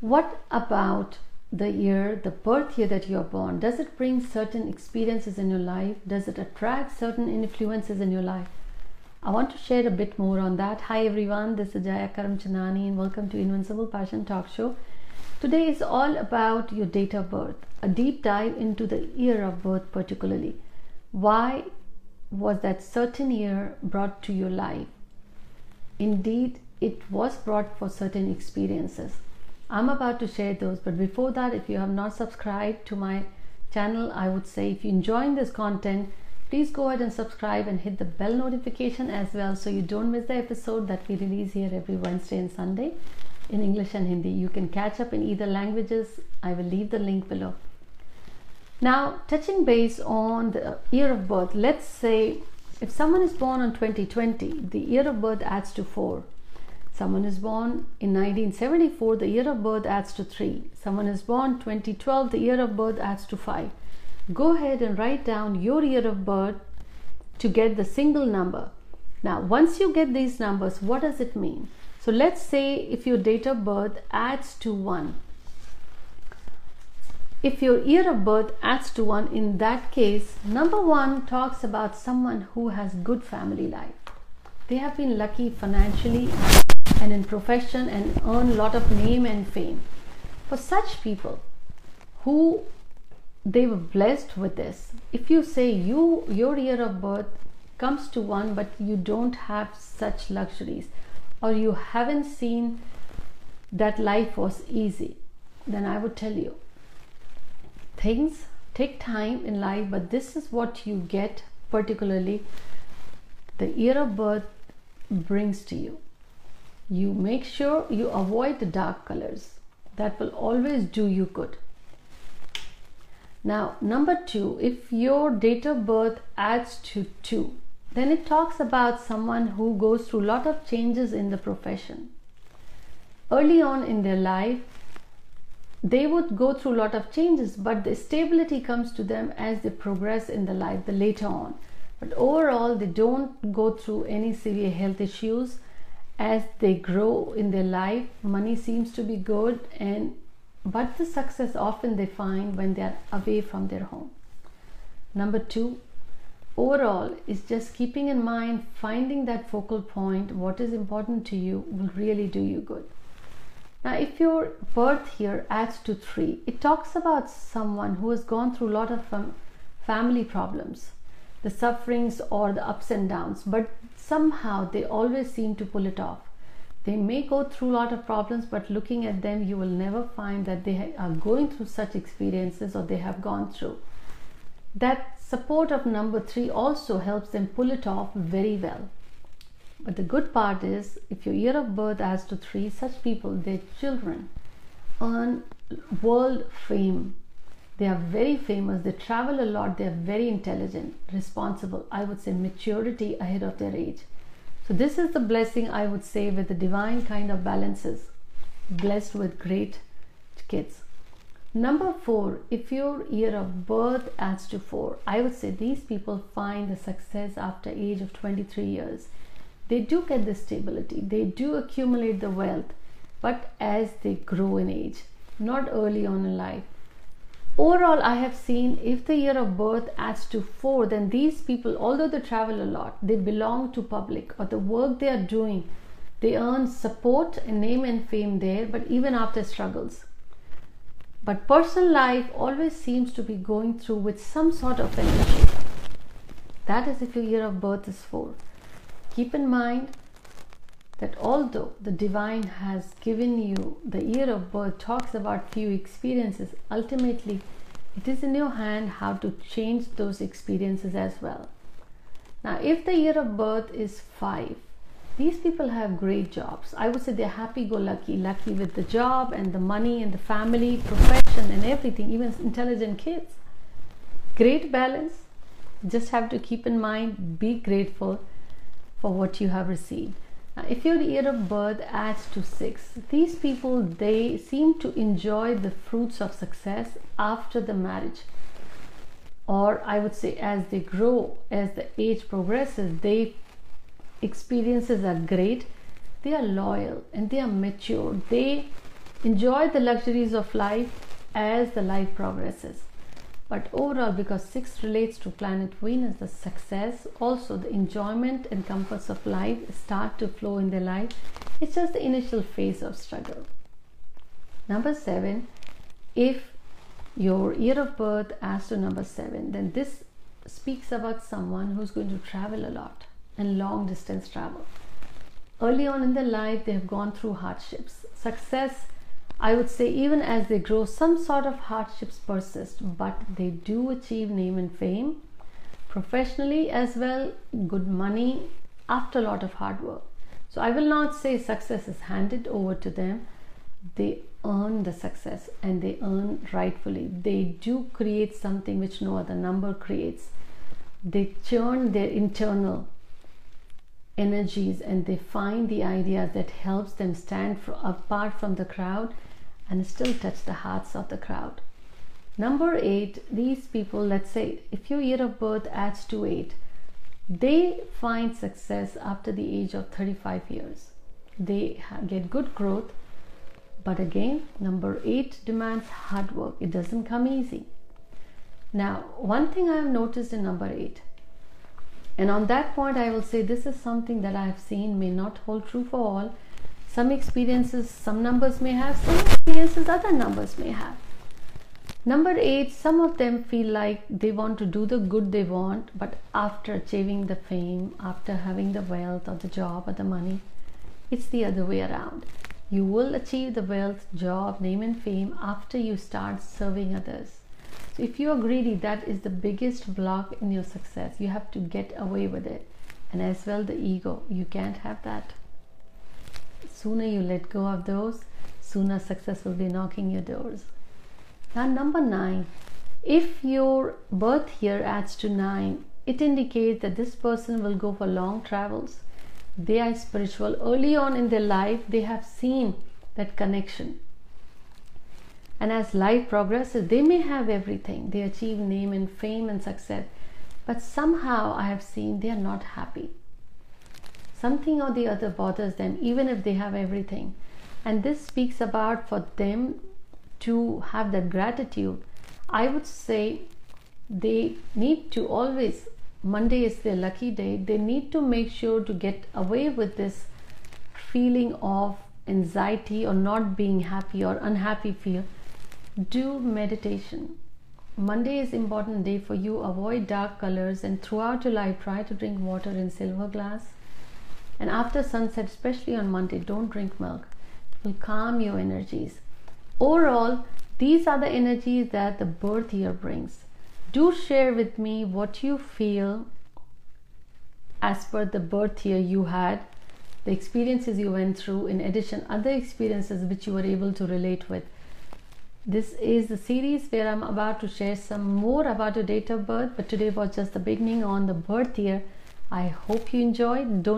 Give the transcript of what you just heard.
What about the year, the birth year that you are born? Does it bring certain experiences in your life? Does it attract certain influences in your life? I want to share a bit more on that. Hi everyone, this is Jaya Karamchandani and welcome to Invincible Passion Talk Show. Today is all about your date of birth, a deep dive into the year of birth, particularly. Why was that certain year brought to your life? Indeed, it was brought for certain experiences. I'm about to share those, but before that, if you have not subscribed to my channel, I would say if you're enjoying this content, please go ahead and subscribe and hit the bell notification as well so you don't miss the episode that we release here every Wednesday and Sunday in English and Hindi. You can catch up in either languages. I will leave the link below. Now, touching base on the year of birth, let's say if someone is born on 2020, the year of birth adds to 4. Someone is born in 1974, the year of birth adds to 3. Someone is born 2012, the year of birth adds to 5 go ahead and write down your year of birth to get the single number. Now, once you get these numbers, what does it mean? So, let's say if your date of birth adds to 1. If your year of birth adds to 1, in that case, number 1 talks about someone who has good family life. They have been lucky financially and in profession and earn a lot of name and fame. For such people who they were blessed with this if you say you your year of birth comes to one but you don't have such luxuries or you haven't seen that life was easy then i would tell you things take time in life but this is what you get particularly the year of birth brings to you you make sure you avoid the dark colors that will always do you good now, number two, if your date of birth adds to two, then it talks about someone who goes through lot of changes in the profession. Early on in their life, they would go through lot of changes, but the stability comes to them as they progress in the life, the later on. But overall, they don't go through any severe health issues as they grow in their life. Money seems to be good, and but the success often they find when they are away from their home. Number two, overall, is just keeping in mind finding that focal point, what is important to you, will really do you good. Now, if your birth here adds to three, it talks about someone who has gone through a lot of um, family problems, the sufferings or the ups and downs, but somehow they always seem to pull it off. They may go through a lot of problems, but looking at them, you will never find that they are going through such experiences or they have gone through. That support of number three also helps them pull it off very well. But the good part is, if your year of birth adds to three, such people, their children, earn world fame. They are very famous, they travel a lot, they are very intelligent, responsible, I would say maturity ahead of their age. So, this is the blessing I would say with the divine kind of balances, blessed with great kids. Number four, if your year of birth adds to four, I would say these people find the success after age of 23 years. They do get the stability, they do accumulate the wealth, but as they grow in age, not early on in life overall i have seen if the year of birth adds to 4 then these people although they travel a lot they belong to public or the work they are doing they earn support and name and fame there but even after struggles. But personal life always seems to be going through with some sort of an issue that is if your year of birth is 4 keep in mind that although the divine has given you the year of birth talks about few experiences ultimately it is in your hand how to change those experiences as well. Now if the year of birth is 5 these people have great jobs. I would say they're happy go lucky lucky with the job and the money and the family profession and everything even intelligent kids. Great balance. Just have to keep in mind be grateful for what you have received if your year of birth adds to six, these people they seem to enjoy the fruits of success after the marriage. Or I would say as they grow, as the age progresses, they experiences are great, they are loyal and they are mature. They enjoy the luxuries of life as the life progresses. But overall, because 6 relates to planet Venus, the success, also the enjoyment and comforts of life start to flow in their life. It's just the initial phase of struggle. Number 7, if your year of birth adds to number 7, then this speaks about someone who's going to travel a lot and long distance travel. Early on in their life, they have gone through hardships. Success I would say, even as they grow, some sort of hardships persist, but they do achieve name and fame professionally as well, good money after a lot of hard work. So, I will not say success is handed over to them, they earn the success and they earn rightfully. They do create something which no other number creates, they churn their internal energies and they find the ideas that helps them stand for, apart from the crowd and still touch the hearts of the crowd. Number eight, these people, let's say if your year of birth adds to eight, they find success after the age of 35 years. They get good growth, but again, number eight demands hard work. It doesn't come easy. Now, one thing I have noticed in number eight, and on that point, I will say this is something that I have seen may not hold true for all some experiences some numbers may have, some experiences other numbers may have. Number eight, some of them feel like they want to do the good they want, but after achieving the fame, after having the wealth or the job or the money, it's the other way around. You will achieve the wealth, job, name, and fame after you start serving others. So, if you are greedy, that is the biggest block in your success. You have to get away with it. And as well, the ego, you can't have that sooner you let go of those, sooner success will be knocking your doors. Now, number nine, if your birth year adds to nine, it indicates that this person will go for long travels. They are spiritual. Early on in their life, they have seen that connection. And as life progresses, they may have everything. They achieve name and fame and success. But somehow I have seen they are not happy something or the other bothers them even if they have everything. And this speaks about for them to have that gratitude. I would say they need to always monday is their lucky day they need to make sure to get away with this feeling of anxiety or not being happy or unhappy feel. Do meditation. Monday is important day for you. Avoid dark colors and throughout your life try to drink water in silver glass and after sunset, especially on Monday, don't drink milk. It will calm your energies. Overall, these are the energies that the birth year brings. Do share with me what you feel as per the birth year you had, the experiences you went through, in addition, other experiences which you were able to relate with. This is the series where I'm about to share some more about your date of birth, but today was just the beginning on the birth year. I hope you enjoyed. Don't